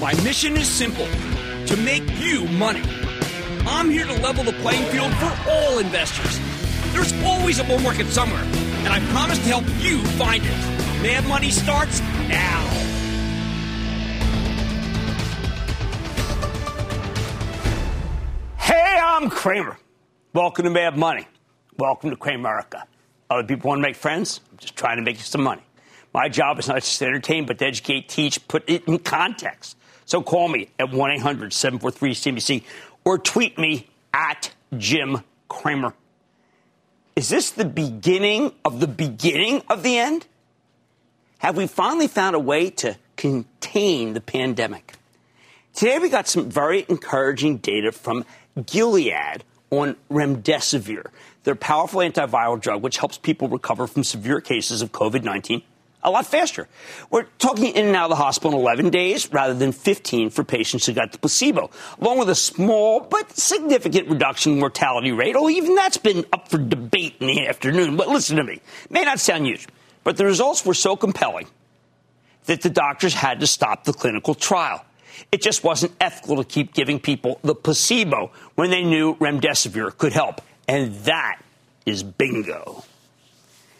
My mission is simple to make you money. I'm here to level the playing field for all investors. There's always a bull market somewhere, and I promise to help you find it. Mad Money starts now. Hey, I'm Cramer. Welcome to Mad Money. Welcome to Cramerica. Other people want to make friends? I'm just trying to make you some money. My job is not just to entertain, but to educate, teach, put it in context. So call me at 1 800 743 CNBC or tweet me at Jim Cramer. Is this the beginning of the beginning of the end? Have we finally found a way to contain the pandemic? Today we got some very encouraging data from Gilead on remdesivir, their powerful antiviral drug which helps people recover from severe cases of COVID 19 a lot faster. We're talking in and out of the hospital in 11 days rather than 15 for patients who got the placebo, along with a small but significant reduction in mortality rate. Oh, even that's been up for debate in the afternoon. But listen to me. It may not sound huge, but the results were so compelling that the doctors had to stop the clinical trial. It just wasn't ethical to keep giving people the placebo when they knew remdesivir could help. And that is bingo.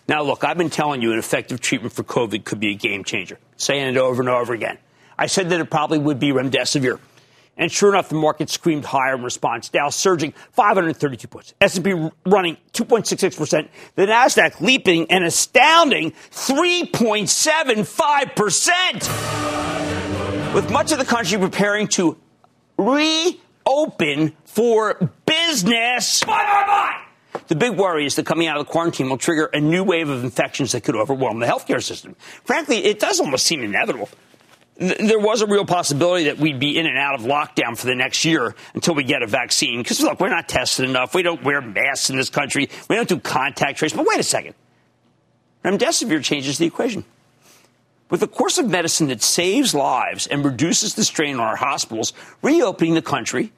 Now, look, I've been telling you an effective treatment for COVID could be a game changer, saying it over and over again. I said that it probably would be remdesivir. And sure enough, the market screamed higher in response. Dow surging 532 points. S&P running 2.66%. The Nasdaq leaping an astounding 3.75%. With much of the country preparing to reopen for business. Bye, bye, bye. The big worry is that coming out of the quarantine will trigger a new wave of infections that could overwhelm the healthcare system. Frankly, it does almost seem inevitable. There was a real possibility that we'd be in and out of lockdown for the next year until we get a vaccine. Because, look, we're not tested enough. We don't wear masks in this country. We don't do contact tracing. But wait a second. Remdesivir changes the equation. With a course of medicine that saves lives and reduces the strain on our hospitals, reopening the country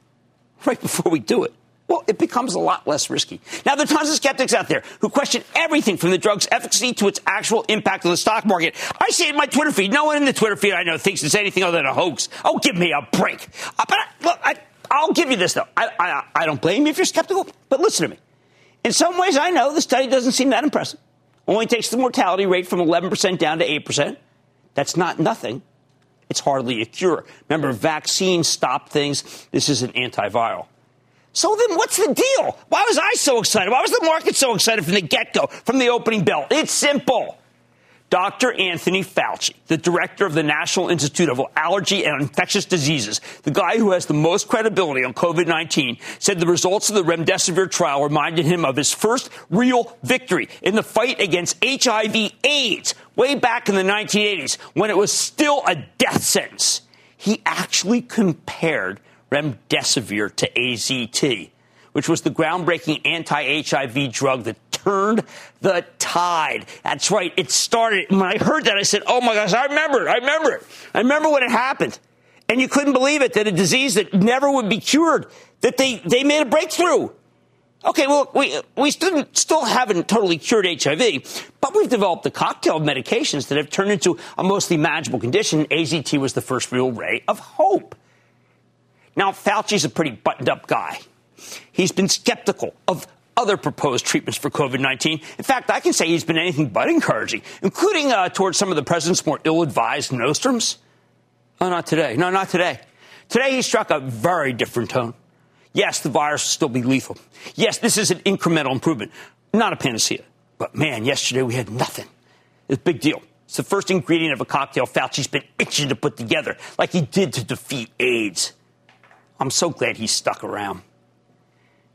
right before we do it well, it becomes a lot less risky. Now, there are tons of skeptics out there who question everything from the drug's efficacy to its actual impact on the stock market. I see it in my Twitter feed. No one in the Twitter feed I know thinks it's anything other than a hoax. Oh, give me a break. Uh, but I, look, I, will give you this, though. I, I, I don't blame you if you're skeptical, but listen to me. In some ways, I know the study doesn't seem that impressive. Only takes the mortality rate from 11% down to 8%. That's not nothing. It's hardly a cure. Remember, vaccines stop things. This is an antiviral. So then what's the deal? Why was I so excited? Why was the market so excited from the get go, from the opening bell? It's simple. Dr. Anthony Fauci, the director of the National Institute of Allergy and Infectious Diseases, the guy who has the most credibility on COVID 19, said the results of the remdesivir trial reminded him of his first real victory in the fight against HIV AIDS way back in the 1980s when it was still a death sentence. He actually compared remdesivir to AZT, which was the groundbreaking anti HIV drug that turned the tide. That's right. It started. When I heard that, I said, oh my gosh, I remember it. I remember it. I remember when it happened. And you couldn't believe it that a disease that never would be cured, that they, they made a breakthrough. Okay, well, we, we still, still haven't totally cured HIV, but we've developed a cocktail of medications that have turned into a mostly manageable condition. AZT was the first real ray of hope. Now, Fauci's a pretty buttoned up guy. He's been skeptical of other proposed treatments for COVID 19. In fact, I can say he's been anything but encouraging, including uh, towards some of the president's more ill advised nostrums. Oh, not today. No, not today. Today, he struck a very different tone. Yes, the virus will still be lethal. Yes, this is an incremental improvement, not a panacea. But man, yesterday we had nothing. It's a big deal. It's the first ingredient of a cocktail Fauci's been itching to put together, like he did to defeat AIDS. I'm so glad he stuck around.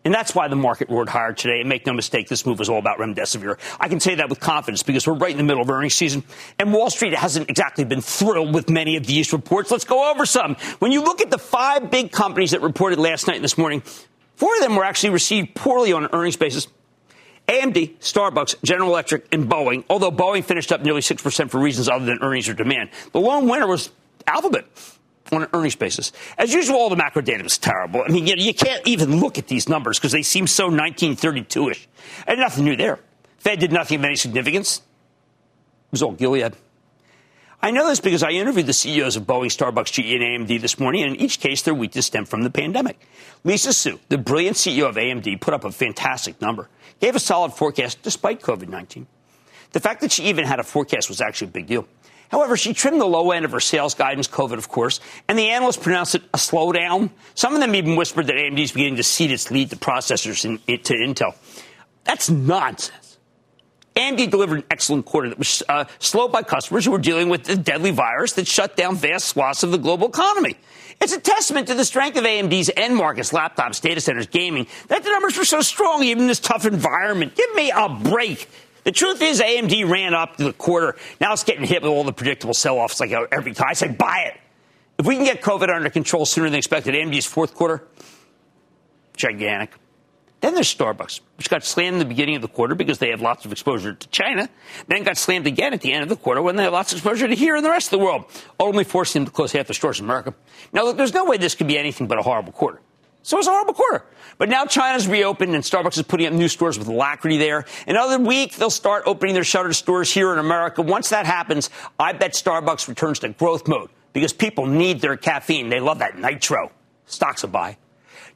And that's why the market roared higher today. And make no mistake, this move was all about remdesivir. I can say that with confidence because we're right in the middle of earnings season. And Wall Street hasn't exactly been thrilled with many of these reports. Let's go over some. When you look at the five big companies that reported last night and this morning, four of them were actually received poorly on an earnings basis. AMD, Starbucks, General Electric, and Boeing, although Boeing finished up nearly 6% for reasons other than earnings or demand. The lone winner was Alphabet on an earnings basis. As usual, all the macro data was terrible. I mean, you, know, you can't even look at these numbers because they seem so 1932-ish. And nothing new there. Fed did nothing of any significance. It was all Gilead. I know this because I interviewed the CEOs of Boeing, Starbucks, GE, and AMD this morning, and in each case, their weakness stemmed from the pandemic. Lisa Su, the brilliant CEO of AMD, put up a fantastic number, gave a solid forecast despite COVID 19. The fact that she even had a forecast was actually a big deal. However, she trimmed the low end of her sales guidance, COVID, of course, and the analysts pronounced it a slowdown. Some of them even whispered that AMD is beginning to cede its lead to processors in, to Intel. That's nonsense. AMD delivered an excellent quarter that was uh, slowed by customers who were dealing with the deadly virus that shut down vast swaths of the global economy. It's a testament to the strength of AMD's end markets, laptops, data centers, gaming, that the numbers were so strong even in this tough environment. Give me a break. The truth is, AMD ran up to the quarter. Now it's getting hit with all the predictable sell offs like uh, every time. I say, buy it. If we can get COVID under control sooner than expected, AMD's fourth quarter, gigantic. Then there's Starbucks, which got slammed in the beginning of the quarter because they have lots of exposure to China, then got slammed again at the end of the quarter when they have lots of exposure to here and the rest of the world, ultimately forcing them to close half the stores in America. Now, look, there's no way this could be anything but a horrible quarter. So it's a horrible quarter. But now China's reopened and Starbucks is putting up new stores with alacrity there. Another week, they'll start opening their shuttered stores here in America. Once that happens, I bet Starbucks returns to growth mode because people need their caffeine. They love that nitro. Stocks a buy.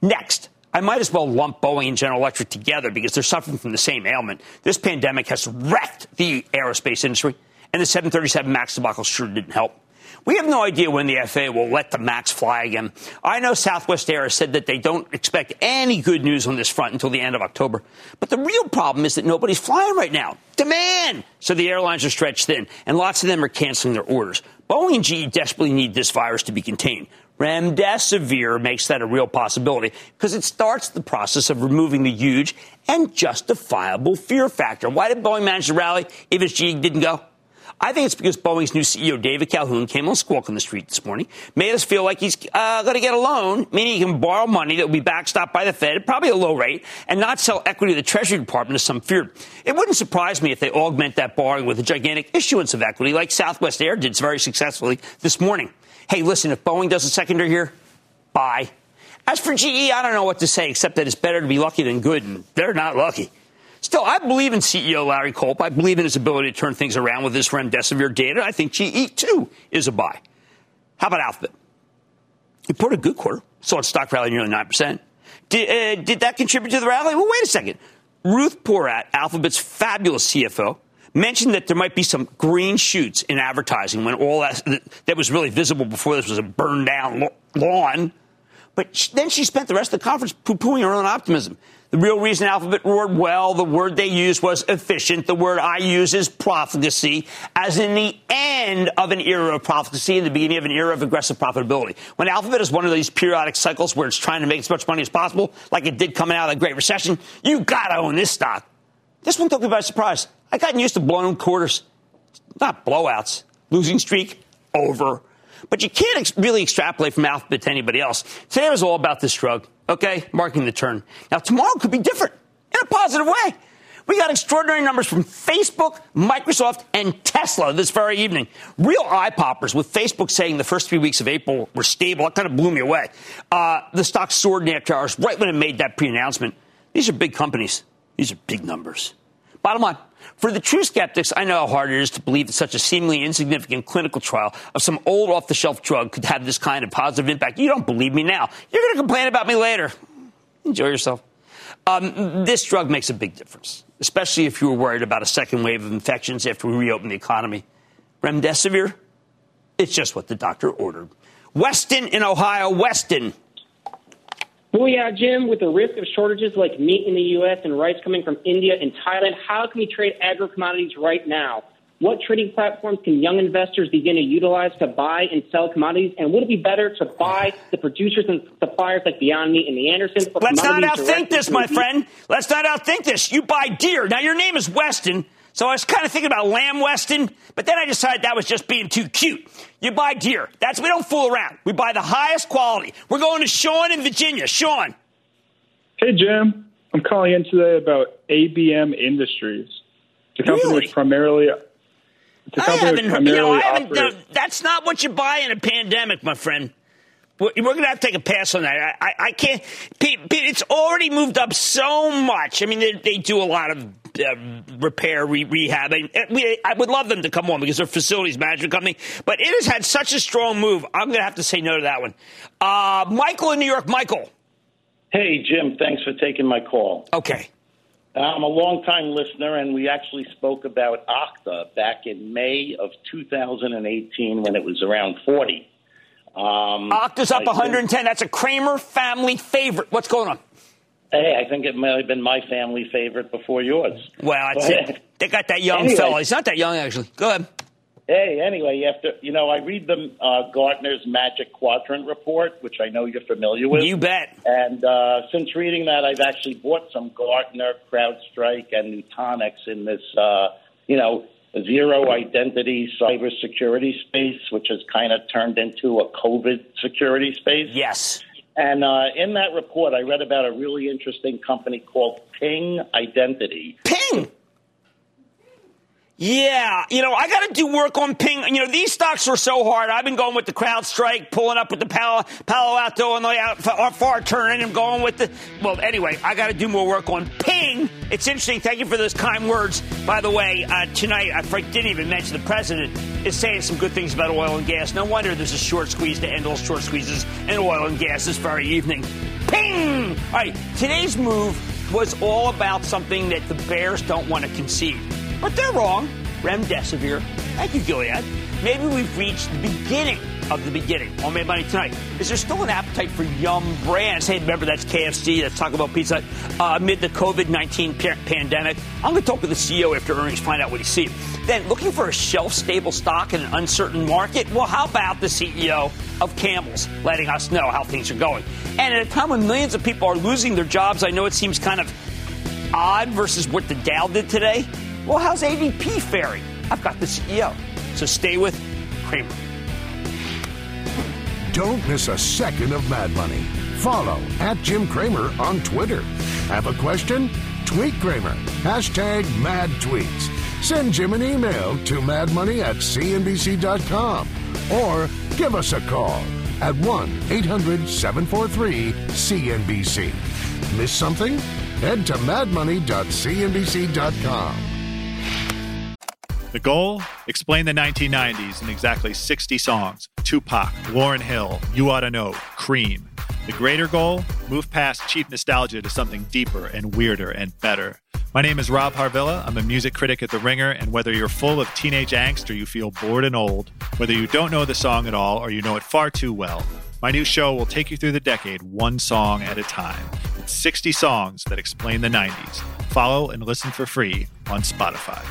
Next, I might as well lump Boeing and General Electric together because they're suffering from the same ailment. This pandemic has wrecked the aerospace industry, and the 737 MAX debacle sure didn't help. We have no idea when the FAA will let the MAX fly again. I know Southwest Air has said that they don't expect any good news on this front until the end of October. But the real problem is that nobody's flying right now. Demand! So the airlines are stretched thin, and lots of them are canceling their orders. Boeing and GE desperately need this virus to be contained. Remdesivir makes that a real possibility because it starts the process of removing the huge and justifiable fear factor. Why did Boeing manage to rally if its GE didn't go? I think it's because Boeing's new CEO, David Calhoun, came on Squawk on the Street this morning, made us feel like he's uh, going to get a loan, meaning he can borrow money that will be backstopped by the Fed at probably a low rate, and not sell equity to the Treasury Department as some feared. It wouldn't surprise me if they augment that borrowing with a gigantic issuance of equity like Southwest Air did very successfully this morning. Hey, listen, if Boeing does a secondary here, buy. As for GE, I don't know what to say except that it's better to be lucky than good, and they're not lucky. Still, I believe in CEO Larry Culp. I believe in his ability to turn things around with this remdesivir data. I think GE, too, is a buy. How about Alphabet? He put a good quarter. Saw its stock rally nearly 9%. Did, uh, did that contribute to the rally? Well, wait a second. Ruth Porat, Alphabet's fabulous CFO, mentioned that there might be some green shoots in advertising when all that, that was really visible before this was a burned down lawn. But then she spent the rest of the conference poo pooing her own optimism. The real reason Alphabet roared well, the word they used was efficient. The word I use is profligacy, as in the end of an era of profligacy and the beginning of an era of aggressive profitability. When Alphabet is one of these periodic cycles where it's trying to make as much money as possible, like it did coming out of the Great Recession, you gotta own this stock. This one took me by surprise. I gotten used to blown quarters, not blowouts. Losing streak over. But you can't ex- really extrapolate from Alphabet to anybody else. Today was all about this drug, okay? Marking the turn. Now, tomorrow could be different in a positive way. We got extraordinary numbers from Facebook, Microsoft, and Tesla this very evening. Real eye poppers, with Facebook saying the first three weeks of April were stable. It kind of blew me away. Uh, the stock soared in after hours right when it made that pre announcement. These are big companies, these are big numbers. Bottom line, for the true skeptics, I know how hard it is to believe that such a seemingly insignificant clinical trial of some old off the shelf drug could have this kind of positive impact. You don't believe me now. You're going to complain about me later. Enjoy yourself. Um, this drug makes a big difference, especially if you were worried about a second wave of infections after we reopen the economy. Remdesivir, it's just what the doctor ordered. Weston in Ohio, Weston. Booyah, Jim. With the risk of shortages like meat in the U.S. and rice coming from India and Thailand, how can we trade agro commodities right now? What trading platforms can young investors begin to utilize to buy and sell commodities? And would it be better to buy the producers and suppliers like Beyond Meat and the Andersons? Let's not outthink this, my friend. Let's not outthink this. You buy Deere. Now, your name is Weston. So I was kind of thinking about Lamb Weston, but then I decided that was just being too cute. You buy Deere. That's we don't fool around. We buy the highest quality. We're going to Sean in Virginia. Sean. Hey Jim, I'm calling in today about ABM Industries. The company Really? is primarily the I company haven't was heard. You know, I haven't. no, that's not what you buy in a pandemic, my friend. We're, we're going to have to take a pass on that. I, I, I can't. It's already moved up so much. I mean, they, they do a lot of uh, repair, re- rehab. And uh, we, I would love them to come on because they're facilities management company. But it has had such a strong move. I'm going to have to say no to that one. Uh, Michael in New York. Michael. Hey, Jim, thanks for taking my call. Okay. I'm a longtime listener, and we actually spoke about Okta back in May of 2018 when it was around 40. Um, Okta's up I think- 110. That's a Cramer family favorite. What's going on? Hey, I think it may have been my family favorite before yours. Well, that's it. They got that young Anyway. fella. He's not that young, actually. Go ahead. Hey, anyway, after you know, I read the uh, Gartner's Magic Quadrant report, which I know you're familiar with. You bet. And uh, since reading that, I've actually bought some Gartner, CrowdStrike, and Nutanix in this, uh, you know, zero identity cybersecurity space, which has kind of turned into a COVID security space. Yes. And uh, in that report, I read about a really interesting company called Ping Identity. Ping. Yeah, you know, I got to do work on Ping. You know, these stocks were so hard. I've been going with the CrowdStrike, pulling up with the Palo, Palo Alto on the out, far, far turn, and I'm going with the. Well, anyway, I got to do more work on Ping. It's interesting. Thank you for those kind words. By the way, uh, tonight, I didn't even mention the president is saying some good things about oil and gas. No wonder there's a short squeeze to end all short squeezes in oil and gas this very evening. Ping! All right, today's move was all about something that the Bears don't want to concede. But they're wrong. Remdesivir. Thank you, Gilead. Maybe we've reached the beginning of the beginning on Made Money Tonight. Is there still an appetite for Yum brands? Hey, remember that's KFC, that's Taco Bell Pizza. Uh, amid the COVID 19 pa- pandemic, I'm going to talk with the CEO after earnings, find out what he sees. Then, looking for a shelf stable stock in an uncertain market? Well, how about the CEO of Campbell's letting us know how things are going? And at a time when millions of people are losing their jobs, I know it seems kind of odd versus what the Dow did today. Well, how's ADP faring? I've got the CEO. So stay with Cramer. Don't miss a second of Mad Money. Follow at Jim Cramer on Twitter. Have a question? Tweet Cramer. Hashtag mad tweets. Send Jim an email to madmoney at cnbc.com or give us a call at 1 800 743 CNBC. Miss something? Head to madmoney.cnbc.com. The goal? Explain the 1990s in exactly 60 songs. Tupac, Lauryn Hill, You Oughta Know, Cream. The greater goal? Move past cheap nostalgia to something deeper and weirder and better. My name is Rob Harvilla. I'm a music critic at The Ringer, and whether you're full of teenage angst or you feel bored and old, whether you don't know the song at all or you know it far too well, my new show will take you through the decade one song at a time. It's 60 songs that explain the 90s. Follow and listen for free on Spotify.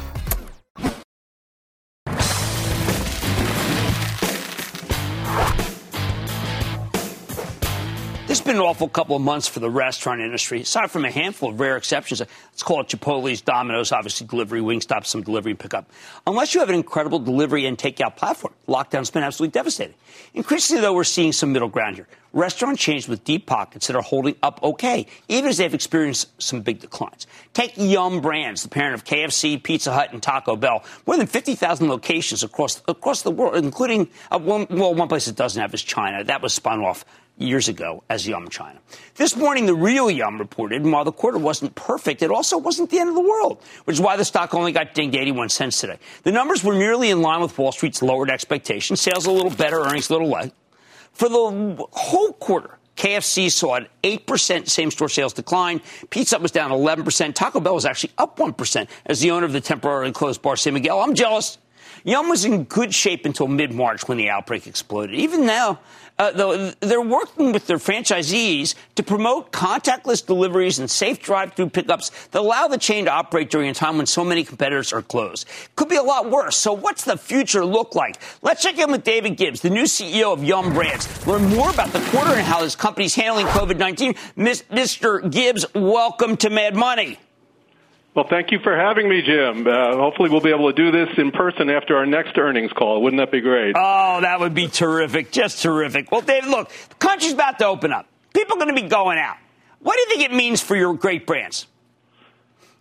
Been an awful couple of months for the restaurant industry, aside from a handful of rare exceptions. Let's call it Chipotle's, Domino's, obviously delivery, Wingstop, some delivery pickup. Unless you have an incredible delivery and takeout platform, lockdown's been absolutely devastating. Increasingly, though, we're seeing some middle ground here. Restaurant chains with deep pockets that are holding up okay, even as they've experienced some big declines. Take Yum Brands, the parent of KFC, Pizza Hut, and Taco Bell. More than 50,000 locations across, across the world, including, uh, one, well, one place it doesn't have is China. That was spun off years ago as Yum China. This morning, the real Yum reported, and while the quarter wasn't perfect, it also wasn't the end of the world, which is why the stock only got dinged 81 cents today. The numbers were nearly in line with Wall Street's lowered expectations. Sales a little better, earnings a little less. For the whole quarter, KFC saw an 8% same store sales decline. Pizza Hut was down 11%. Taco Bell was actually up 1% as the owner of the temporarily closed bar, San Miguel. I'm jealous. Yum was in good shape until mid March when the outbreak exploded. Even now, Uh, though, they're working with their franchisees to promote contactless deliveries and safe drive-through pickups that allow the chain to operate during a time when so many competitors are closed. Could be a lot worse. So what's the future look like? Let's check in with David Gibbs, the new CEO of Yum Brands. Learn more about the quarter and how his company's handling COVID-19. Mr. Gibbs, welcome to Mad Money. Well, thank you for having me, Jim. Uh, hopefully, we'll be able to do this in person after our next earnings call. Wouldn't that be great? Oh, that would be terrific. Just terrific. Well, David, look, the country's about to open up. People are going to be going out. What do you think it means for your great brands?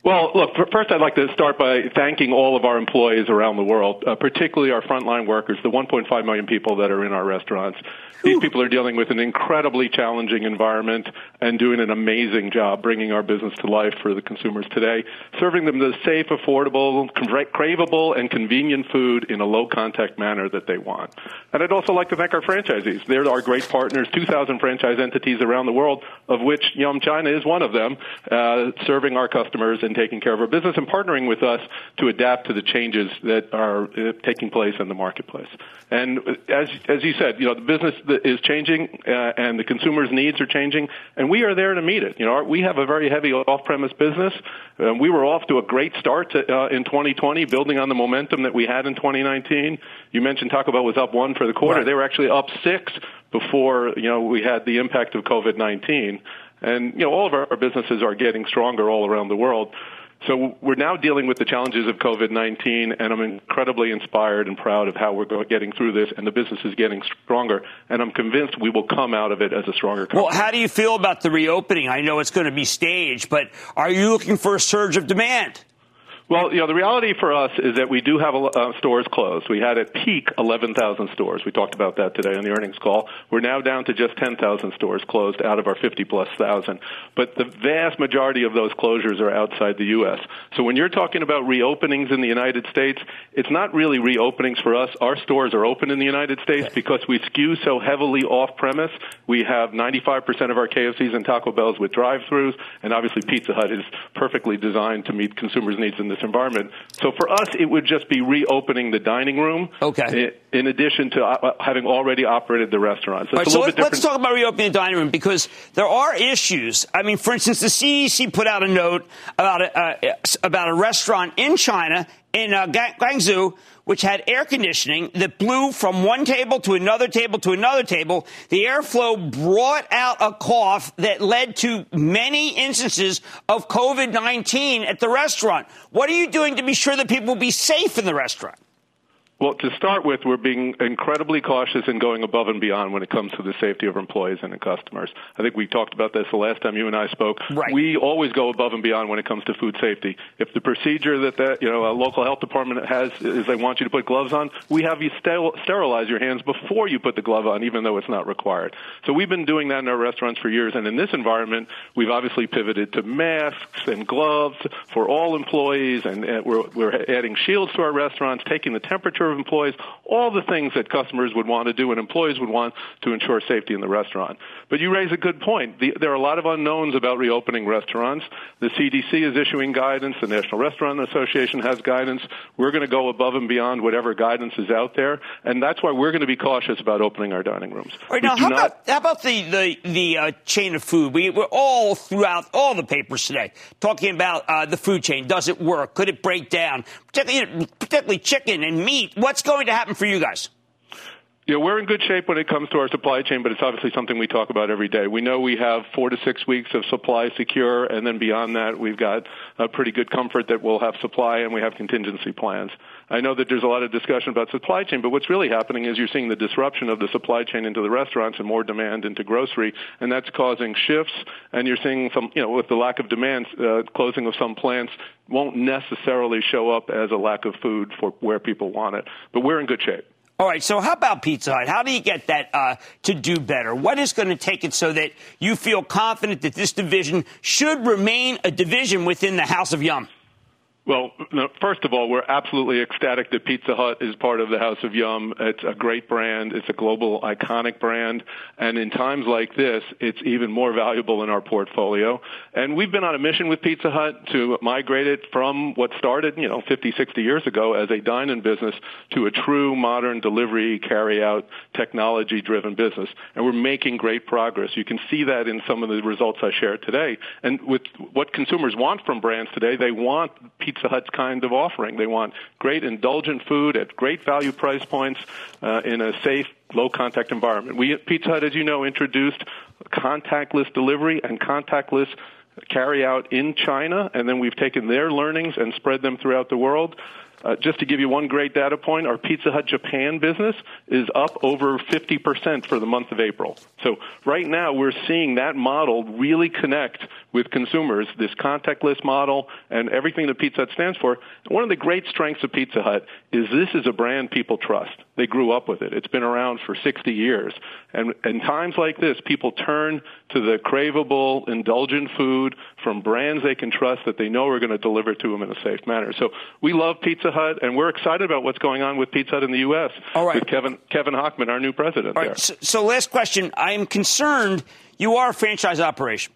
Well, look, first I'd like to start by thanking all of our employees around the world, uh, particularly our frontline workers, the 1.5 million people that are in our restaurants. These people are dealing with an incredibly challenging environment and doing an amazing job bringing our business to life for the consumers today, serving them the safe, affordable, craveable, and convenient food in a low contact manner that they want. And I'd also like to thank our franchisees. They're our great partners, 2,000 franchise entities around the world, of which Yum China is one of them, uh, serving our customers and taking care of our business and partnering with us to adapt to the changes that are uh, taking place in the marketplace. And as as you said, you know, the business is changing uh, and the consumer's needs are changing, and we are there to meet it. You know, we have a very heavy off-premise business. Uh, we were off to a great start to, uh, in 2020, building on the momentum that we had in 2019. You mentioned Taco Bell was up one for the quarter. Right. They were actually up six before you know we had the impact of COVID-19. And you know, all of our, businesses are getting stronger all around the world. So we're now dealing with the challenges of COVID-19, and I'm incredibly inspired and proud of how we're getting through this, and the business is getting stronger, and I'm convinced we will come out of it as a stronger company. Well, how do you feel about the reopening? I know it's going to be staged, but are you looking for a surge of demand? Well, you know, the reality for us is that we do have uh, stores closed. We had at peak 11,000 stores. We talked about that today on the earnings call. We're now down to just 10,000 stores closed out of our 50 plus thousand. But the vast majority of those closures are outside the U.S. So when you're talking about reopenings in the United States, it's not really reopenings for us. Our stores are open in the United States because we skew so heavily off premise. We have 95% of our KFCs and Taco Bells with drive-throughs, and obviously Pizza Hut is perfectly designed to meet consumers' needs in this environment. So for us, it would just be reopening the dining room. Okay. In addition to uh, having already operated the restaurants. So, right, so let, us talk about reopening the dining room because there are issues. I mean, for instance, the CDC put out a note about a, uh, about a restaurant in China in uh, Guangzhou, which had air conditioning that blew from one table to another table to another table. The airflow brought out a cough that led to many instances of COVID 19 at the restaurant. What are you doing to be sure that people will be safe in the restaurant? Well, to start with, we're being incredibly cautious and going above and beyond when it comes to the safety of employees and customers. I think we talked about this the last time you and I spoke. Right. We always go above and beyond when it comes to food safety. If the procedure that the you know a local health department has is they want you to put gloves on, we have you sterilize your hands before you put the glove on, even though it's not required. So we've been doing that in our restaurants for years, and in this environment, we've obviously pivoted to masks and gloves for all employees, and, and we're, we're adding shields to our restaurants, taking the temperature of employees, all the things that customers would want to do and employees would want to ensure safety in the restaurant. But you raise a good point. The, there are a lot of unknowns about reopening restaurants. The CDC is issuing guidance. The National Restaurant Association has guidance. We're going to go above and beyond whatever guidance is out there, and that's why we're going to be cautious about opening our dining rooms. All right, now, how, not... about, how about the the, the uh, chain of food? We, we're all throughout all the papers today talking about uh, the food chain. Does it work? Could it break down? Particularly, particularly chicken and meat what's going to happen for you guys? Yeah, we're in good shape when it comes to our supply chain, but it's obviously something we talk about every day. We know we have four to six weeks of supply secure, and then beyond that, we've got a pretty good comfort that we'll have supply and we have contingency plans. I know that there's a lot of discussion about supply chain, but what's really happening is you're seeing the disruption of the supply chain into the restaurants and more demand into grocery, and that's causing shifts. And you're seeing some, you know, with the lack of demand, uh, closing of some plants won't necessarily show up as a lack of food for where people want it. But we're in good shape. All right, so how about Pizza Hut? How do you get that uh, to do better? What is going to take it so that you feel confident that this division should remain a division within the House of Yum? Well, first of all, we're absolutely ecstatic that Pizza Hut is part of the House of Yum. It's a great brand. It's a global iconic brand. And in times like this, it's even more valuable in our portfolio. And we've been on a mission with Pizza Hut to migrate it from what started, you know, 50, 60 years ago as a dine-in business to a true modern delivery, carry-out, technology-driven business. And we're making great progress. You can see that in some of the results I shared today. And with what consumers want from brands today, they want pizza Pizza Hut's kind of offering. They want great indulgent food at great value price points uh, in a safe, low contact environment. We at Pizza Hut, as you know, introduced contactless delivery and contactless carry out in China, and then we've taken their learnings and spread them throughout the world. Uh, just to give you one great data point, our Pizza Hut Japan business is up over 50% for the month of April. So right now we're seeing that model really connect with consumers, this contactless model and everything that Pizza Hut stands for. One of the great strengths of Pizza Hut is this is a brand people trust. They grew up with it. It's been around for 60 years. And in times like this, people turn to the craveable, indulgent food from brands they can trust that they know are going to deliver to them in a safe manner. So we love Pizza Hut, and we're excited about what's going on with Pizza Hut in the U.S. All right. With Kevin Kevin Hochman, our new president. All right. So, so, last question. I am concerned. You are a franchise operation.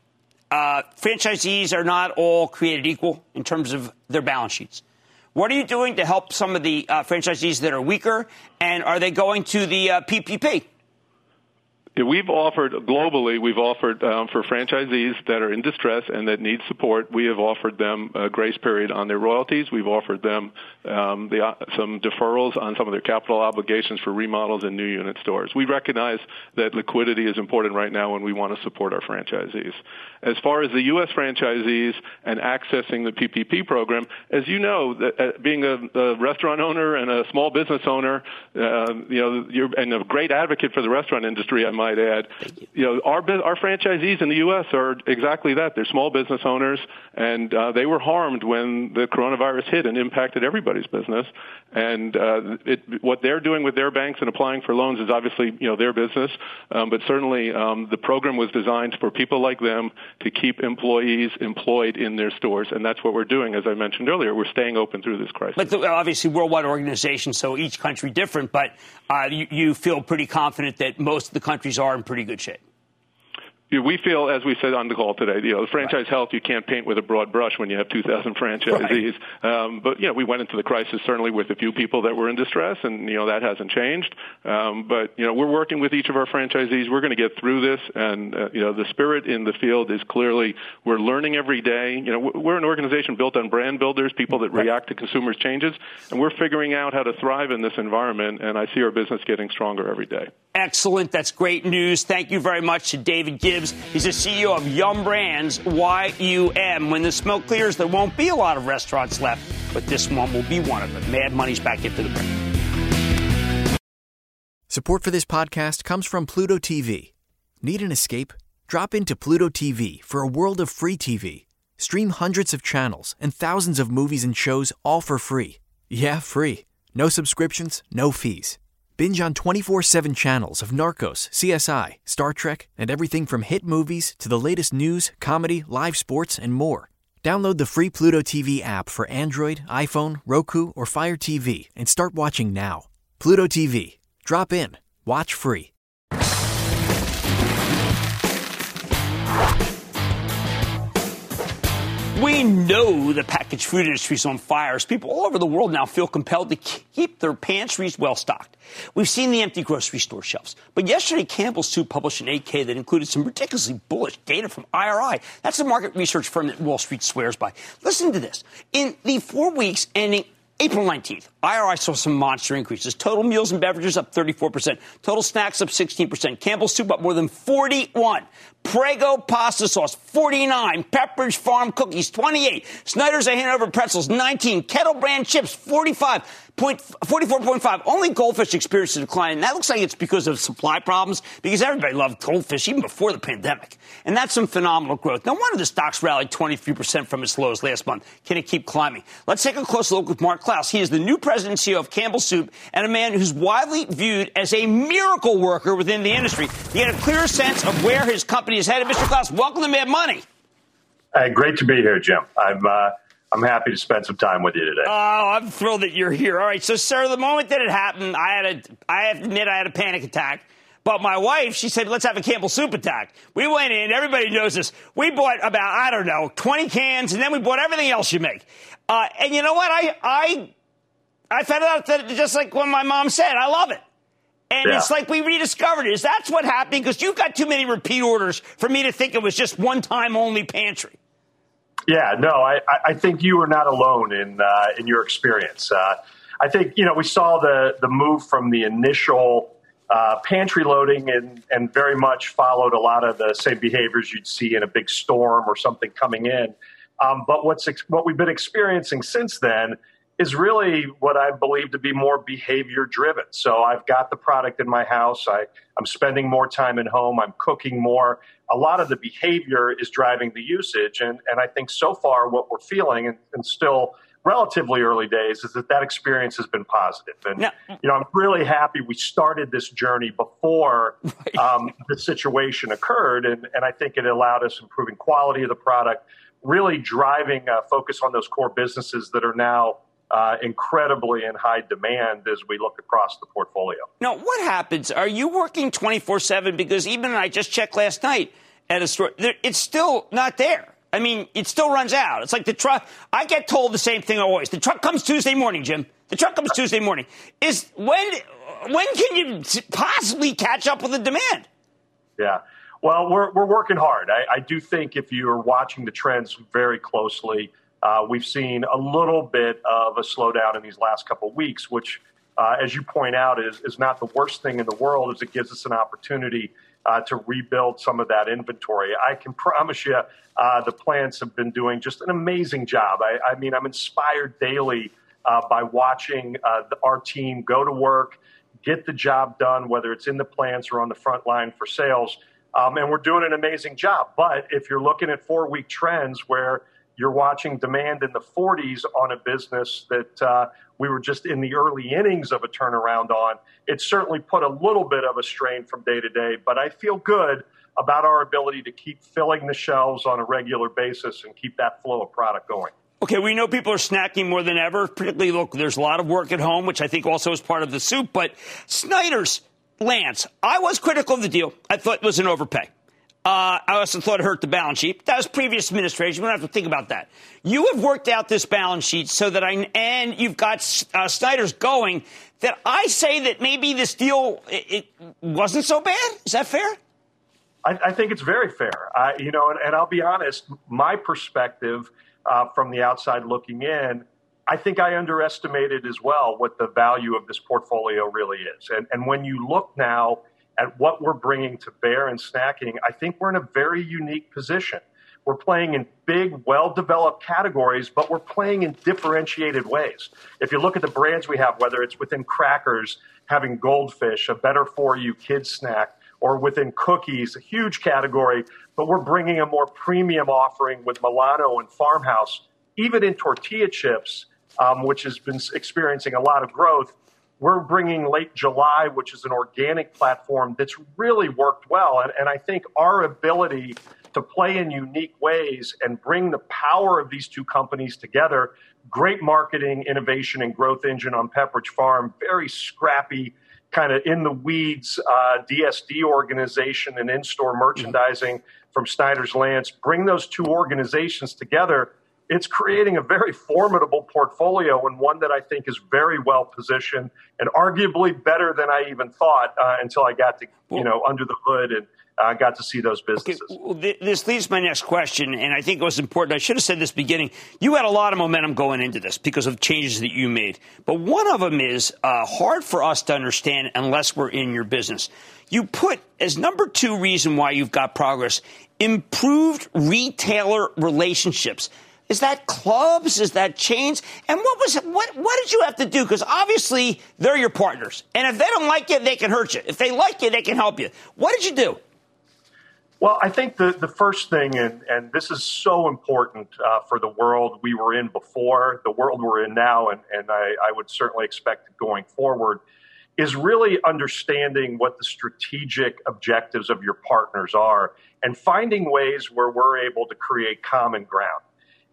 Uh, franchisees are not all created equal in terms of their balance sheets. What are you doing to help some of the uh, franchisees that are weaker? And are they going to the uh, PPP? We've offered globally, we've offered um, for franchisees that are in distress and that need support, we have offered them a grace period on their royalties. We've offered them um, the, uh, some deferrals on some of their capital obligations for remodels and new unit stores. We recognize that liquidity is important right now and we want to support our franchisees. As far as the U.S. franchisees and accessing the PPP program, as you know, uh, being a, a, restaurant owner and a small business owner, uh, you know, you're, and a great advocate for the restaurant industry, I might add. You. you. know, our our franchisees in the U.S. are exactly that. They're small business owners, and uh, they were harmed when the coronavirus hit and impacted everybody's business. And uh, it, what they're doing with their banks and applying for loans is obviously you know their business, um, but certainly um, the program was designed for people like them to keep employees employed in their stores, and that's what we're doing. As I mentioned earlier, we're staying open through this crisis. But the, obviously, worldwide organization, so each country different. But uh, you, you feel pretty confident that most of the countries are in pretty good shape we feel, as we said on the call today, you know, the franchise right. health you can't paint with a broad brush when you have 2,000 franchisees. Right. Um, but you know, we went into the crisis certainly with a few people that were in distress, and you know that hasn't changed. Um, but you know, we're working with each of our franchisees. We're going to get through this, and uh, you know, the spirit in the field is clearly we're learning every day. You know, we're an organization built on brand builders, people that right. react to consumers' changes, and we're figuring out how to thrive in this environment. And I see our business getting stronger every day. Excellent. That's great news. Thank you very much to David Gibbs. He's the CEO of Yum Brands, Y-U-M. When the smoke clears, there won't be a lot of restaurants left, but this one will be one of them. Mad Money's back into the break. Support for this podcast comes from Pluto TV. Need an escape? Drop into Pluto TV for a world of free TV. Stream hundreds of channels and thousands of movies and shows all for free. Yeah, free. No subscriptions, no fees. Binge on 24 7 channels of Narcos, CSI, Star Trek, and everything from hit movies to the latest news, comedy, live sports, and more. Download the free Pluto TV app for Android, iPhone, Roku, or Fire TV and start watching now. Pluto TV. Drop in. Watch free. We know the packaged food industry is on fire as people all over the world now feel compelled to keep their pantries well stocked. We've seen the empty grocery store shelves. But yesterday, Campbell's Soup published an 8K that included some ridiculously bullish data from IRI. That's the market research firm that Wall Street swears by. Listen to this. In the four weeks ending April 19th, IRI saw some monster increases. Total meals and beverages up 34%. Total snacks up 16%. Campbell's soup up more than 41. Prego pasta sauce 49. Pepperidge Farm cookies 28. Snyder's of Hanover pretzels 19. Kettle brand chips 45. 44.5. Only goldfish experienced a decline, and that looks like it's because of supply problems, because everybody loved goldfish even before the pandemic. And that's some phenomenal growth. No wonder the stocks rallied 23% from its lows last month. Can it keep climbing? Let's take a closer look with Mark Clouse. He is the new president and CEO of Campbell Soup and a man who's widely viewed as a miracle worker within the industry. He had a clear sense of where his company is headed, Mr. Clouse, welcome to Mad Money. Uh, great to be here, Jim. I'm, uh, I'm happy to spend some time with you today. Oh, I'm thrilled that you're here. All right, so sir, the moment that it happened, I had a, I have to admit, I had a panic attack. But my wife, she said, let's have a Campbell soup attack. We went in, everybody knows this. We bought about, I don't know, 20 cans, and then we bought everything else you make. Uh, and you know what? I, I, I found out that just like when my mom said, I love it. And yeah. it's like we rediscovered it. Is that's what happened? Because you've got too many repeat orders for me to think it was just one time only pantry. Yeah, no, I, I think you are not alone in uh, in your experience. Uh, I think you know we saw the the move from the initial uh, pantry loading and and very much followed a lot of the same behaviors you'd see in a big storm or something coming in. Um, but what's what we've been experiencing since then is really what I believe to be more behavior driven. So I've got the product in my house. I, I'm spending more time at home. I'm cooking more. A lot of the behavior is driving the usage. And, and I think so far what we're feeling and, and still relatively early days is that that experience has been positive. And, you know, I'm really happy we started this journey before um, the situation occurred. And, and I think it allowed us improving quality of the product, really driving a focus on those core businesses that are now uh, incredibly in high demand as we look across the portfolio. Now, what happens? Are you working 24 7? Because even I just checked last night at a store, it's still not there. I mean, it still runs out. It's like the truck. I get told the same thing always. The truck comes Tuesday morning, Jim. The truck comes Tuesday morning. Is when when can you possibly catch up with the demand? Yeah. Well, we're, we're working hard. I, I do think if you're watching the trends very closely, uh, we've seen a little bit of a slowdown in these last couple of weeks, which, uh, as you point out, is, is not the worst thing in the world, as it gives us an opportunity uh, to rebuild some of that inventory. I can promise you, uh, the plants have been doing just an amazing job. I, I mean, I'm inspired daily uh, by watching uh, the, our team go to work, get the job done, whether it's in the plants or on the front line for sales. Um, and we're doing an amazing job. But if you're looking at four week trends where you're watching demand in the 40s on a business that uh, we were just in the early innings of a turnaround on. It certainly put a little bit of a strain from day to day, but I feel good about our ability to keep filling the shelves on a regular basis and keep that flow of product going. Okay, we know people are snacking more than ever. Particularly, look, there's a lot of work at home, which I think also is part of the soup. But Snyder's, Lance, I was critical of the deal. I thought it was an overpay. Uh, I also thought it hurt the balance sheet. That was previous administration. We don't have to think about that. You have worked out this balance sheet so that I, and you've got uh, Snyder's going, that I say that maybe this deal it, it wasn't so bad. Is that fair? I, I think it's very fair. I, you know, and, and, I'll be honest, my perspective uh, from the outside looking in, I think I underestimated as well what the value of this portfolio really is. And, and when you look now at what we're bringing to bear in snacking, I think we're in a very unique position. We're playing in big, well developed categories, but we're playing in differentiated ways. If you look at the brands we have, whether it's within crackers, having goldfish, a better for you kids snack, or within cookies, a huge category, but we're bringing a more premium offering with Milano and Farmhouse, even in tortilla chips, um, which has been experiencing a lot of growth. We're bringing Late July, which is an organic platform that's really worked well. And, and I think our ability to play in unique ways and bring the power of these two companies together great marketing, innovation, and growth engine on Pepperidge Farm, very scrappy, kind of in the weeds uh, DSD organization and in store merchandising from Snyder's Lance. Bring those two organizations together it's creating a very formidable portfolio and one that I think is very well positioned and arguably better than I even thought uh, until I got to you know under the hood and uh, got to see those businesses. Okay, well, this leads to my next question, and I think it was important. I should have said this beginning. You had a lot of momentum going into this because of changes that you made, but one of them is uh, hard for us to understand unless we're in your business. You put as number two reason why you've got progress improved retailer relationships. Is that clubs? Is that chains? And what was what what did you have to do? Because obviously they're your partners, and if they don't like you, they can hurt you. If they like you, they can help you. What did you do? Well, I think the, the first thing, and, and this is so important uh, for the world we were in before, the world we're in now, and, and I, I would certainly expect going forward, is really understanding what the strategic objectives of your partners are and finding ways where we're able to create common ground.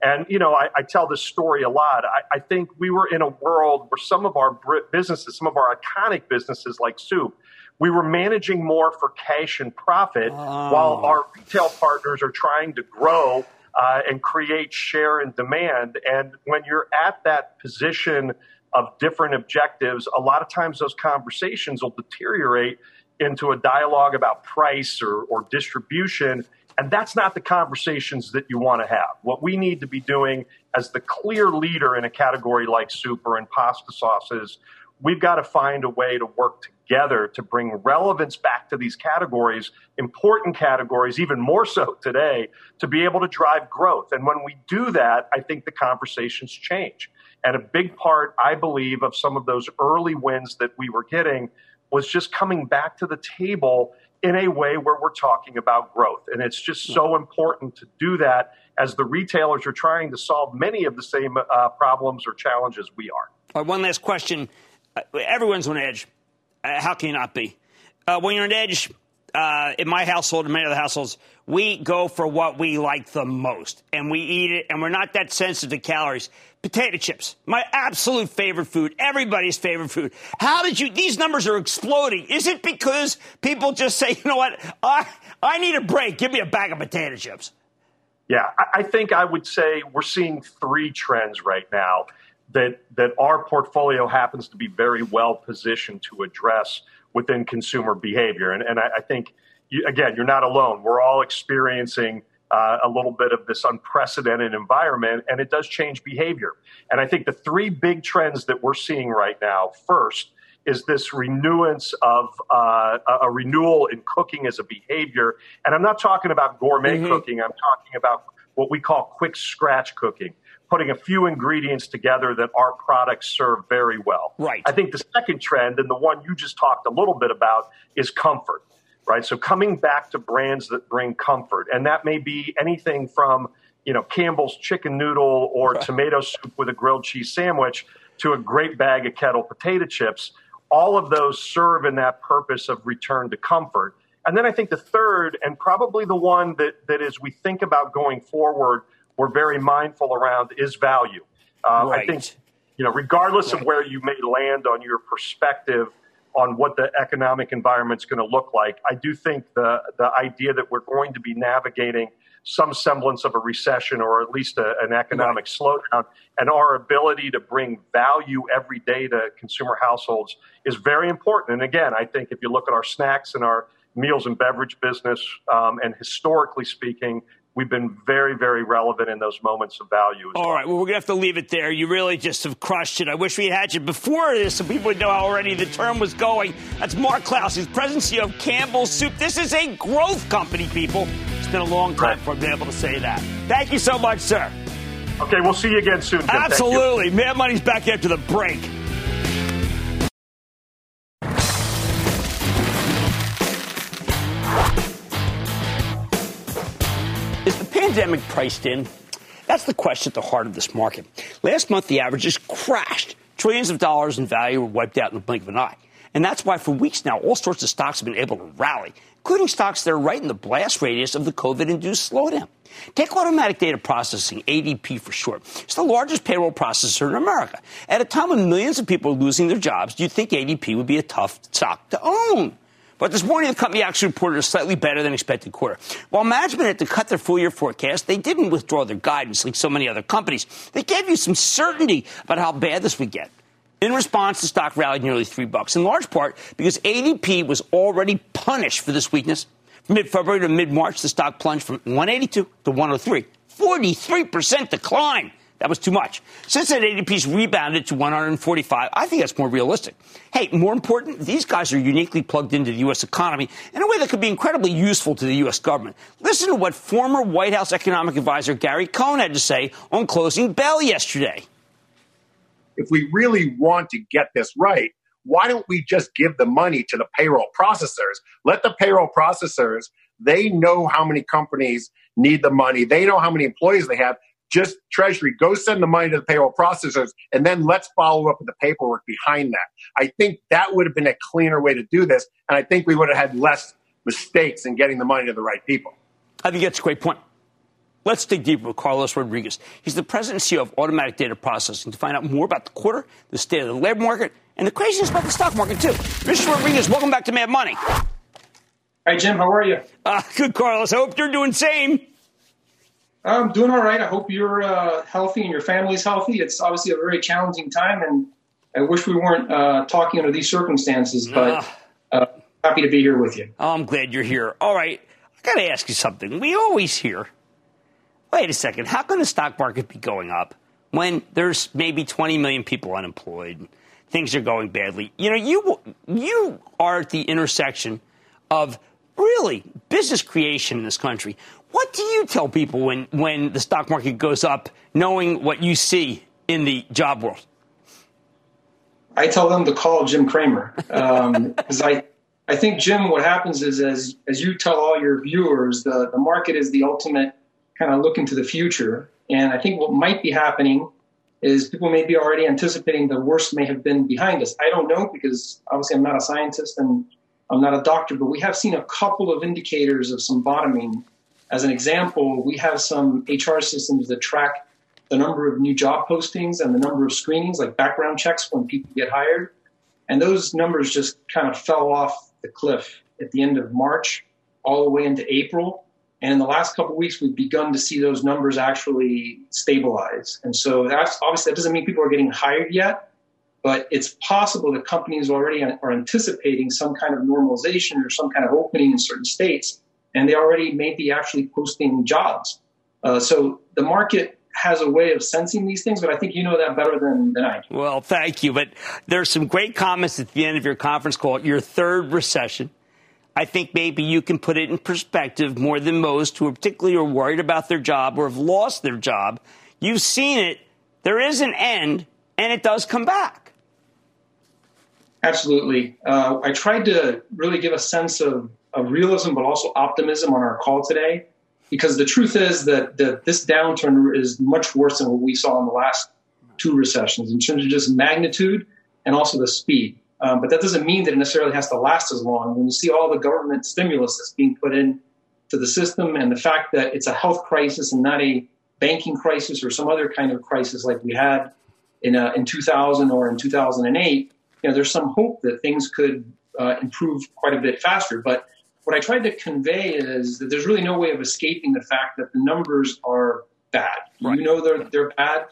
And, you know, I, I tell this story a lot. I, I, think we were in a world where some of our businesses, some of our iconic businesses like soup, we were managing more for cash and profit oh. while our retail partners are trying to grow uh, and create share and demand. And when you're at that position of different objectives, a lot of times those conversations will deteriorate into a dialogue about price or, or distribution. And that's not the conversations that you want to have. What we need to be doing as the clear leader in a category like soup or in pasta sauces, we've got to find a way to work together to bring relevance back to these categories, important categories, even more so today, to be able to drive growth. And when we do that, I think the conversations change. And a big part, I believe, of some of those early wins that we were getting was just coming back to the table in a way where we're talking about growth. And it's just so important to do that as the retailers are trying to solve many of the same uh, problems or challenges we are. One last question. Uh, everyone's on edge. Uh, how can you not be? Uh, when you're on edge, uh, in my household and many other households, we go for what we like the most and we eat it and we're not that sensitive to calories. Potato chips, my absolute favorite food, everybody's favorite food. How did you, these numbers are exploding. Is it because people just say, you know what, I, I need a break, give me a bag of potato chips? Yeah, I think I would say we're seeing three trends right now that, that our portfolio happens to be very well positioned to address within consumer behavior. And, and I, I think, you, again, you're not alone. We're all experiencing uh, a little bit of this unprecedented environment, and it does change behavior. And I think the three big trends that we're seeing right now first is this renewance of uh, a renewal in cooking as a behavior. And I'm not talking about gourmet mm-hmm. cooking, I'm talking about what we call quick scratch cooking. Putting a few ingredients together that our products serve very well. Right. I think the second trend, and the one you just talked a little bit about, is comfort right? So coming back to brands that bring comfort, and that may be anything from you know Campbell's chicken noodle or right. tomato soup with a grilled cheese sandwich to a great bag of kettle potato chips. All of those serve in that purpose of return to comfort. And then I think the third, and probably the one that, that as we think about going forward, we're very mindful around is value. Uh, right. I think, you know, regardless right. of where you may land on your perspective on what the economic environment's going to look like. I do think the the idea that we're going to be navigating some semblance of a recession or at least a, an economic right. slowdown and our ability to bring value every day to consumer households is very important. And again, I think if you look at our snacks and our meals and beverage business, um, and historically speaking, we've been very, very relevant in those moments of value. All well. right, well, we're going to have to leave it there. You really just have crushed it. I wish we had you before this so people would know how already the term was going. That's Mark Clouse, he's president CEO of Campbell's Soup. This is a growth company, people. It's been a long time right. for being able to say that. Thank you so much, sir. Okay, we'll see you again soon. Jim. Absolutely. Mad Money's back after the break. Pandemic priced in? That's the question at the heart of this market. Last month, the averages crashed. Trillions of dollars in value were wiped out in the blink of an eye. And that's why for weeks now, all sorts of stocks have been able to rally, including stocks that are right in the blast radius of the COVID induced slowdown. Take automatic data processing, ADP for short. It's the largest payroll processor in America. At a time when millions of people are losing their jobs, do you think ADP would be a tough stock to own? But this morning, the company actually reported a slightly better than expected quarter. While management had to cut their full year forecast, they didn't withdraw their guidance like so many other companies. They gave you some certainty about how bad this would get. In response, the stock rallied nearly three bucks, in large part because ADP was already punished for this weakness. From mid February to mid March, the stock plunged from 182 to 103. 43% decline. That was too much. Since then, ADP's rebounded to 145. I think that's more realistic. Hey, more important, these guys are uniquely plugged into the U.S. economy in a way that could be incredibly useful to the U.S. government. Listen to what former White House economic advisor Gary Cohn had to say on closing bell yesterday. If we really want to get this right, why don't we just give the money to the payroll processors? Let the payroll processors, they know how many companies need the money. They know how many employees they have just Treasury, go send the money to the payroll processors, and then let's follow up with the paperwork behind that. I think that would have been a cleaner way to do this, and I think we would have had less mistakes in getting the money to the right people. I think that's a great point. Let's dig deeper with Carlos Rodriguez. He's the president and CEO of Automatic Data Processing to find out more about the quarter, the state of the labor market, and the craziness about the stock market, too. Mr. Rodriguez, welcome back to Mad Money. Hi, Jim. How are you? Uh, good, Carlos. I hope you're doing same. I'm doing all right. I hope you're uh, healthy and your family's healthy. It's obviously a very challenging time, and I wish we weren't uh, talking under these circumstances, but uh, happy to be here with you. Oh, I'm glad you're here. All right. I got to ask you something. We always hear wait a second, how can the stock market be going up when there's maybe 20 million people unemployed? Things are going badly. You know, you you are at the intersection of really business creation in this country. What do you tell people when, when the stock market goes up, knowing what you see in the job world? I tell them to call Jim Cramer because um, I I think Jim, what happens is as as you tell all your viewers, the the market is the ultimate kind of look into the future, and I think what might be happening is people may be already anticipating the worst may have been behind us. I don't know because obviously I'm not a scientist and I'm not a doctor, but we have seen a couple of indicators of some bottoming. As an example, we have some HR systems that track the number of new job postings and the number of screenings, like background checks when people get hired. And those numbers just kind of fell off the cliff at the end of March, all the way into April. And in the last couple weeks, we've begun to see those numbers actually stabilize. And so that's obviously that doesn't mean people are getting hired yet, but it's possible that companies already are anticipating some kind of normalization or some kind of opening in certain states, and they already may be actually posting jobs. Uh, so the market has a way of sensing these things, but I think you know that better than, than I do. Well, thank you. But there's some great comments at the end of your conference call, your third recession. I think maybe you can put it in perspective more than most who are particularly are worried about their job or have lost their job. You've seen it. There is an end, and it does come back. Absolutely. Uh, I tried to really give a sense of, of realism, but also optimism on our call today because the truth is that, that this downturn is much worse than what we saw in the last two recessions in terms of just magnitude and also the speed. Um, but that doesn't mean that it necessarily has to last as long. When you see all the government stimulus that's being put in to the system and the fact that it's a health crisis and not a banking crisis or some other kind of crisis like we had in, uh, in 2000 or in 2008, you know, there's some hope that things could uh, improve quite a bit faster. But what I tried to convey is that there's really no way of escaping the fact that the numbers are bad. Right. You know they're they're bad.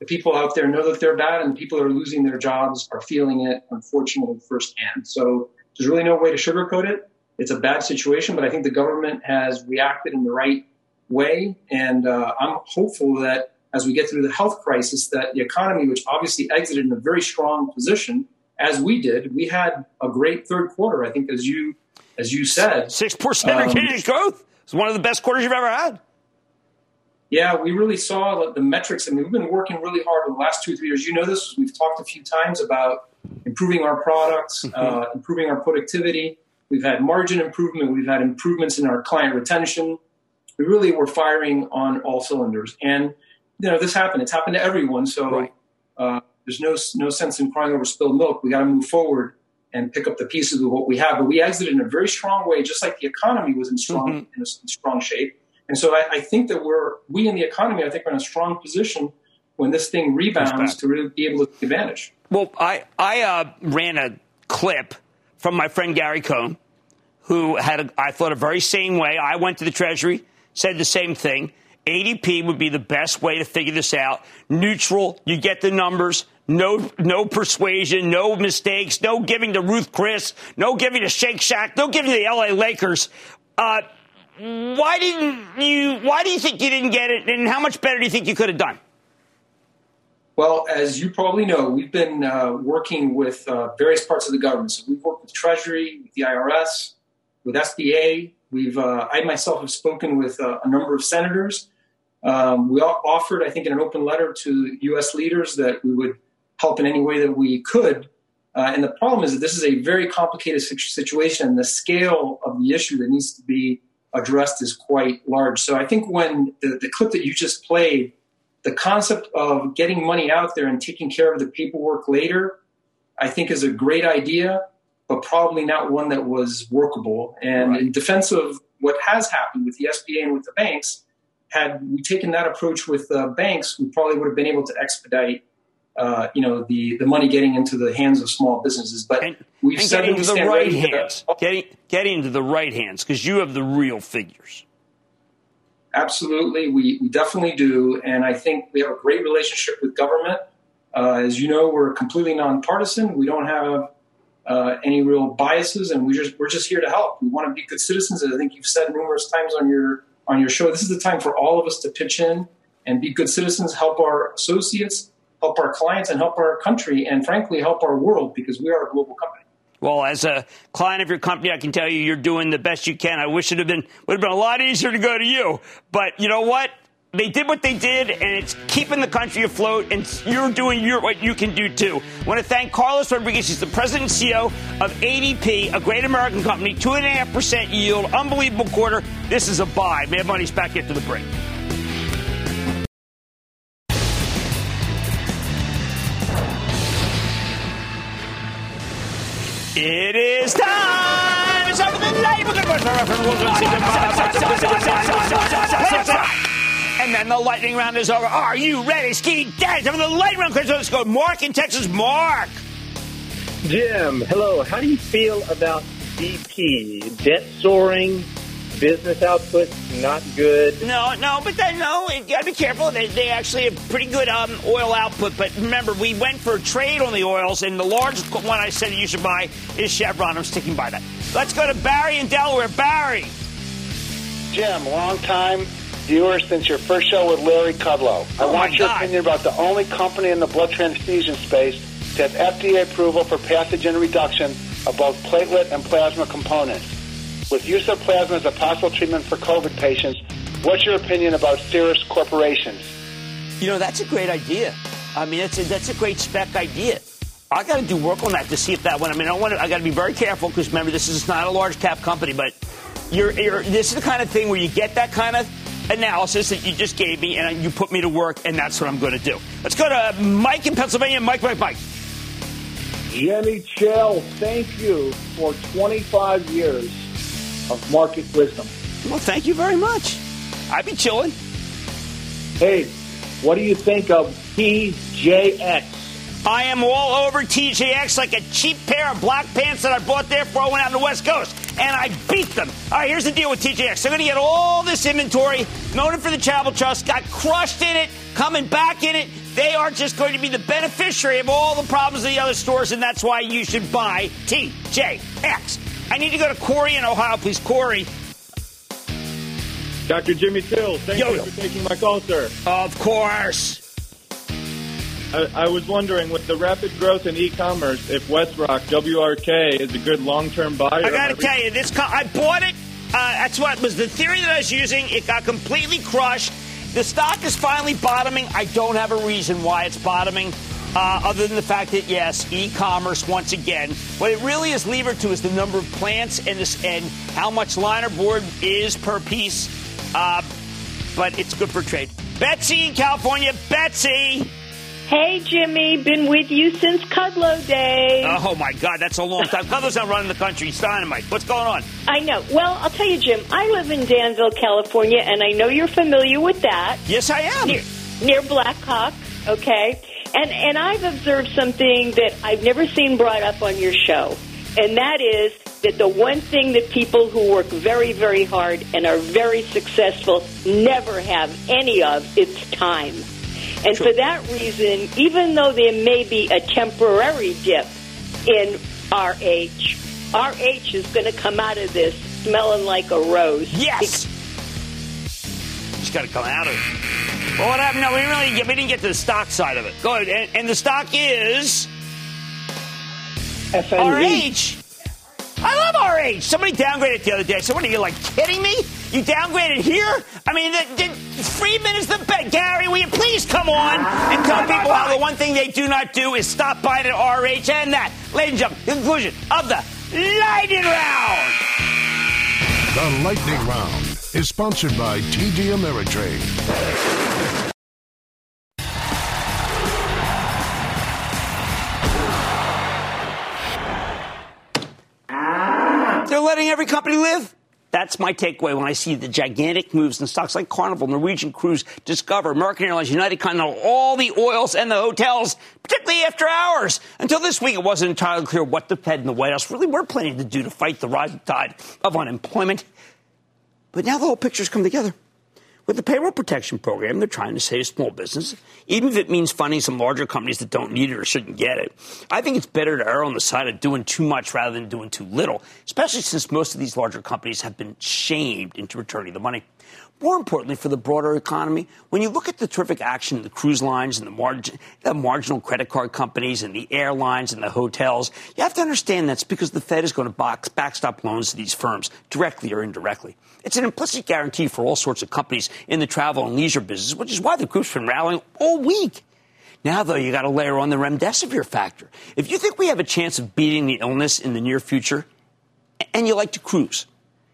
The people out there know that they're bad, and the people are losing their jobs are feeling it, unfortunately, firsthand. So there's really no way to sugarcoat it. It's a bad situation, but I think the government has reacted in the right way, and uh, I'm hopeful that as we get through the health crisis, that the economy, which obviously exited in a very strong position, as we did, we had a great third quarter. I think, as you as you said, six percent um, organic growth. It's one of the best quarters you've ever had. Yeah, we really saw the metrics. I mean, we've been working really hard over the last two, three years. You know this. We've talked a few times about improving our products, mm-hmm. uh, improving our productivity. We've had margin improvement. We've had improvements in our client retention. We really were firing on all cylinders. And, you know, this happened. It's happened to everyone. So right. uh, there's no, no sense in crying over spilled milk. We got to move forward and pick up the pieces of what we have. But we exited in a very strong way, just like the economy was in strong mm-hmm. in, a, in strong shape. And so I, I, think that we're we in the economy, I think, we're in a strong position when this thing rebounds to really be able to take advantage. Well, I I uh, ran a clip from my friend Gary Cohn, who had a, I thought a very same way. I went to the Treasury, said the same thing. ADP would be the best way to figure this out. Neutral, you get the numbers, no, no persuasion, no mistakes, no giving to Ruth Chris, no giving to Shake Shack, no giving to the LA Lakers. Uh, why didn't you? Why do you think you didn't get it? And how much better do you think you could have done? Well, as you probably know, we've been uh, working with uh, various parts of the government. So we've worked with Treasury, with the IRS, with SBA. We've uh, I myself have spoken with uh, a number of senators. Um, we offered, I think, in an open letter to U.S. leaders that we would help in any way that we could. Uh, and the problem is that this is a very complicated situation, and the scale of the issue that needs to be addressed is quite large. So I think when the, the clip that you just played, the concept of getting money out there and taking care of the paperwork later, I think is a great idea, but probably not one that was workable. And right. in defense of what has happened with the SBA and with the banks, had we taken that approach with uh, banks, we probably would have been able to expedite, uh, you know, the, the money getting into the hands of small businesses. But and, we've and getting into the right hands, getting getting into the right hands because you have the real figures. Absolutely, we, we definitely do, and I think we have a great relationship with government. Uh, as you know, we're completely nonpartisan. We don't have uh, any real biases, and we just we're just here to help. We want to be good citizens, as I think you've said numerous times on your on your show. This is the time for all of us to pitch in and be good citizens, help our associates, help our clients, and help our country, and frankly, help our world because we are a global company. Well, as a client of your company, I can tell you you're doing the best you can. I wish it had been would have been a lot easier to go to you, but you know what? They did what they did, and it's keeping the country afloat. And you're doing your what you can do too. I want to thank Carlos Rodriguez. He's the president and CEO of ADP, a great American company, two and a half percent yield, unbelievable quarter. This is a buy. Mad Money's back after the break. It is time. It's time for the lightning. And then the lightning round is over. Are you ready, Ski Daddy? Time for the lightning round. Let's go. Mark in Texas. Mark. Jim, hello. How do you feel about BP? Debt soaring, business output not good. No, no, but then no, you gotta be careful. They, they actually have pretty good um, oil output. But remember, we went for a trade on the oils, and the largest one I said you should buy is Chevron. I'm sticking by that. Let's go to Barry in Delaware. Barry. Jim, long time viewer since your first show with Larry Kudlow. I Oh, want your God. opinion about the only company in the blood transfusion space to have FDA approval for pathogen reduction of both platelet and plasma components. With use of plasma as a possible treatment for COVID patients, what's your opinion about Cerus Corporations? You know, that's a great idea. I mean, that's a, that's a great spec idea. I got to do work on that to see if that one. I mean, I want to, I got to be very careful because remember, this is not a large cap company, but you're, you're, this is the kind of thing where you get that kind of analysis that you just gave me and you put me to work, and that's what I'm going to do. Let's go to Mike in Pennsylvania. Mike, Mike, Mike. Jenny Chell, thank you for 25 years of market wisdom. Well, thank you very much. I'd be chilling. Hey, what do you think of TJX? I am all over TJX like a cheap pair of black pants that I bought there before I went out on the West Coast, and I beat them. All right, here's the deal with TJX. They're going to get all this inventory, known for the Travel Trust, got crushed in it, coming back in it. They are just going to be the beneficiary of all the problems of the other stores, and that's why you should buy TJX. I need to go to Corey in Ohio, please. Corey. Dr. Jimmy Till, thank Yo, you yo. for taking my call, sir. Of course. I, I was wondering, with the rapid growth in e-commerce, if Westrock WRK is a good long-term buy. I got to tell you, this co- I bought it. Uh, that's what was the theory that I was using. It got completely crushed. The stock is finally bottoming. I don't have a reason why it's bottoming, uh, other than the fact that yes, e-commerce once again. What it really is levered to is the number of plants and this and how much liner board is per piece. Uh, but it's good for trade. Betsy in California. Betsy. Hey, Jimmy, been with you since Kudlow Day. Oh my God, that's a long time. Kudlow's not running the country. He's dynamite. What's going on? I know. Well, I'll tell you, Jim, I live in Danville, California, and I know you're familiar with that. Yes, I am. Near, near Blackhawk, okay? And, and I've observed something that I've never seen brought up on your show, and that is that the one thing that people who work very, very hard and are very successful never have any of it's time. And for that reason, even though there may be a temporary dip in RH, RH is going to come out of this smelling like a rose. Yes. Just got to come out of it. Well, what happened? No, we didn't really get. We didn't get to the stock side of it. Go ahead. And, and the stock is RH. I love RH. Somebody downgraded it the other day. So what are you like kidding me? You downgraded here? I mean, the, the, Friedman is the best. Gary, will you please come on and tell people how the one thing they do not do is stop buying at RH and that, ladies and gentlemen, conclusion of the lightning round. The Lightning Round is sponsored by TD Ameritrade. They're letting every company live. That's my takeaway when I see the gigantic moves in stocks like Carnival, Norwegian Cruise, Discover, American Airlines, United Continental, all the oils and the hotels, particularly after hours. Until this week, it wasn't entirely clear what the Fed and the White House really were planning to do to fight the rising tide of unemployment. But now the whole picture's come together. With the payroll protection program, they're trying to save small business, even if it means funding some larger companies that don't need it or shouldn't get it. I think it's better to err on the side of doing too much rather than doing too little, especially since most of these larger companies have been shamed into returning the money. More importantly, for the broader economy, when you look at the terrific action in the cruise lines and the, margin, the marginal credit card companies and the airlines and the hotels, you have to understand that's because the Fed is going to box, backstop loans to these firms, directly or indirectly. It's an implicit guarantee for all sorts of companies in the travel and leisure business, which is why the group's been rallying all week. Now, though, you got to layer on the remdesivir factor. If you think we have a chance of beating the illness in the near future, and you like to cruise,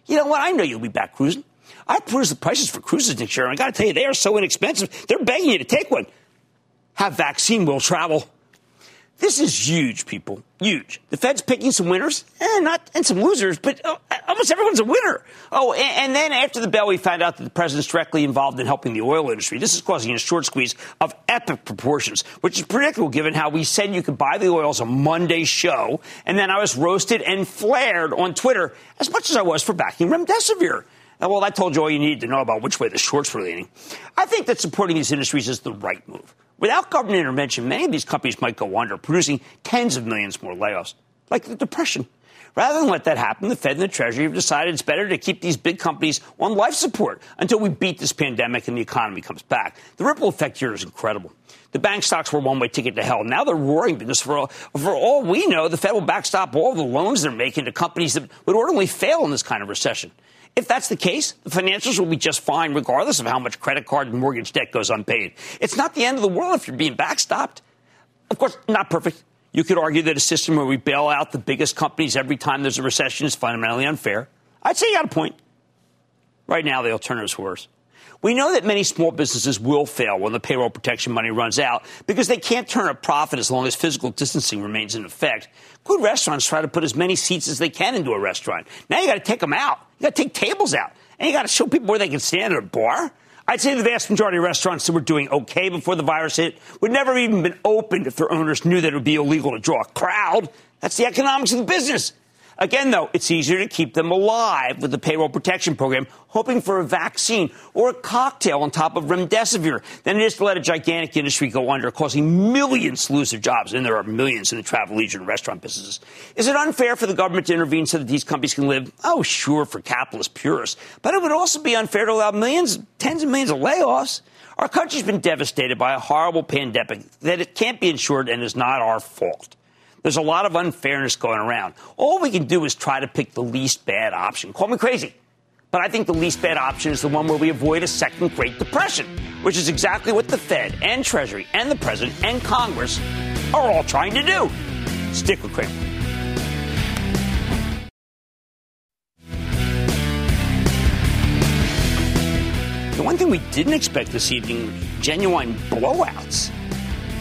you know what? I know you'll be back cruising. I perused the prices for cruises next year, and I got to tell you, they are so inexpensive. They're begging you to take one. Have vaccine will travel. This is huge, people. Huge. The Fed's picking some winners, eh, not and some losers, but uh, almost everyone's a winner. Oh, and, and, then after the bell, we found out that the president's directly involved in helping the oil industry. This is causing a short squeeze of epic proportions, which is predictable given how we said you could buy the oils a Monday show, and then I was roasted and flared on Twitter as much as I was for backing remdesivir. Uh, well, that told you all you needed to know about which way the shorts were leaning. I think that supporting these industries is the right move. Without government intervention, many of these companies might go under, producing tens of millions more layoffs, like the Depression. Rather than let that happen, the Fed and the Treasury have decided it's better to keep these big companies on life support until we beat this pandemic and the economy comes back. The ripple effect here is incredible. The bank stocks were one way ticket to hell. Now they're roaring because for all, for all we know, the Fed will backstop all the loans they're making to companies that would ordinarily fail in this kind of recession. If that's the case, the financials will be just fine regardless of how much credit card and mortgage debt goes unpaid. It's not the end of the world if you're being backstopped. Of course, not perfect. You could argue that a system where we bail out the biggest companies every time there's a recession is fundamentally unfair. I'd say you got a point. Right now, the alternative is worse. We know that many small businesses will fail when the payroll protection money runs out because they can't turn a profit as long as physical distancing remains in effect. Good restaurants try to put as many seats as they can into a restaurant. Now you got to take them out. You got to take tables out. And you got to show people where they can stand at a bar. I'd say the vast majority of restaurants that were doing okay before the virus hit would never even been opened if their owners knew that it would be illegal to draw a crowd. That's the economics of the business. Again, though, it's easier to keep them alive with the payroll protection program, hoping for a vaccine or a cocktail on top of remdesivir than it is to let a gigantic industry go under, causing millions to lose their jobs. And there are millions in the travel, leisure, and restaurant businesses. Is it unfair for the government to intervene so that these companies can live? Oh, sure, for capitalist purists. But it would also be unfair to allow millions, tens of millions of layoffs. Our country's been devastated by a horrible pandemic that it can't be insured and is not our fault. There's a lot of unfairness going around. All we can do is try to pick the least bad option. Call me crazy. But I think the least bad option is the one where we avoid a second Great Depression, which is exactly what the Fed and Treasury and the President and Congress are all trying to do. Stick with Cramer. The one thing we didn't expect this evening genuine blowouts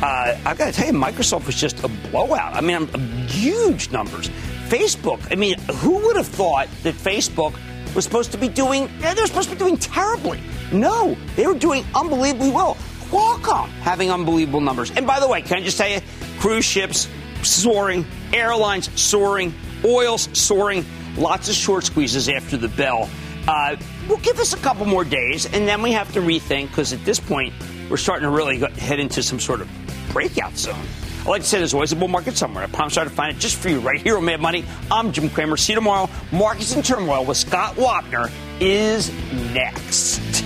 uh, I've got to tell you, Microsoft was just a blowout. I mean, huge numbers. Facebook, I mean, who would have thought that Facebook was supposed to be doing, they're supposed to be doing terribly. No, they were doing unbelievably well. Qualcomm having unbelievable numbers. And by the way, can I just tell you, cruise ships soaring, airlines soaring, oils soaring, lots of short squeezes after the bell. Uh, will give us a couple more days, and then we have to rethink because at this point, we're starting to really head into some sort of breakout zone. I like to say there's always a bull market somewhere. I promise I'll find it just for you right here on Mad Money. I'm Jim Cramer. See you tomorrow. Markets in Turmoil with Scott Wapner is next.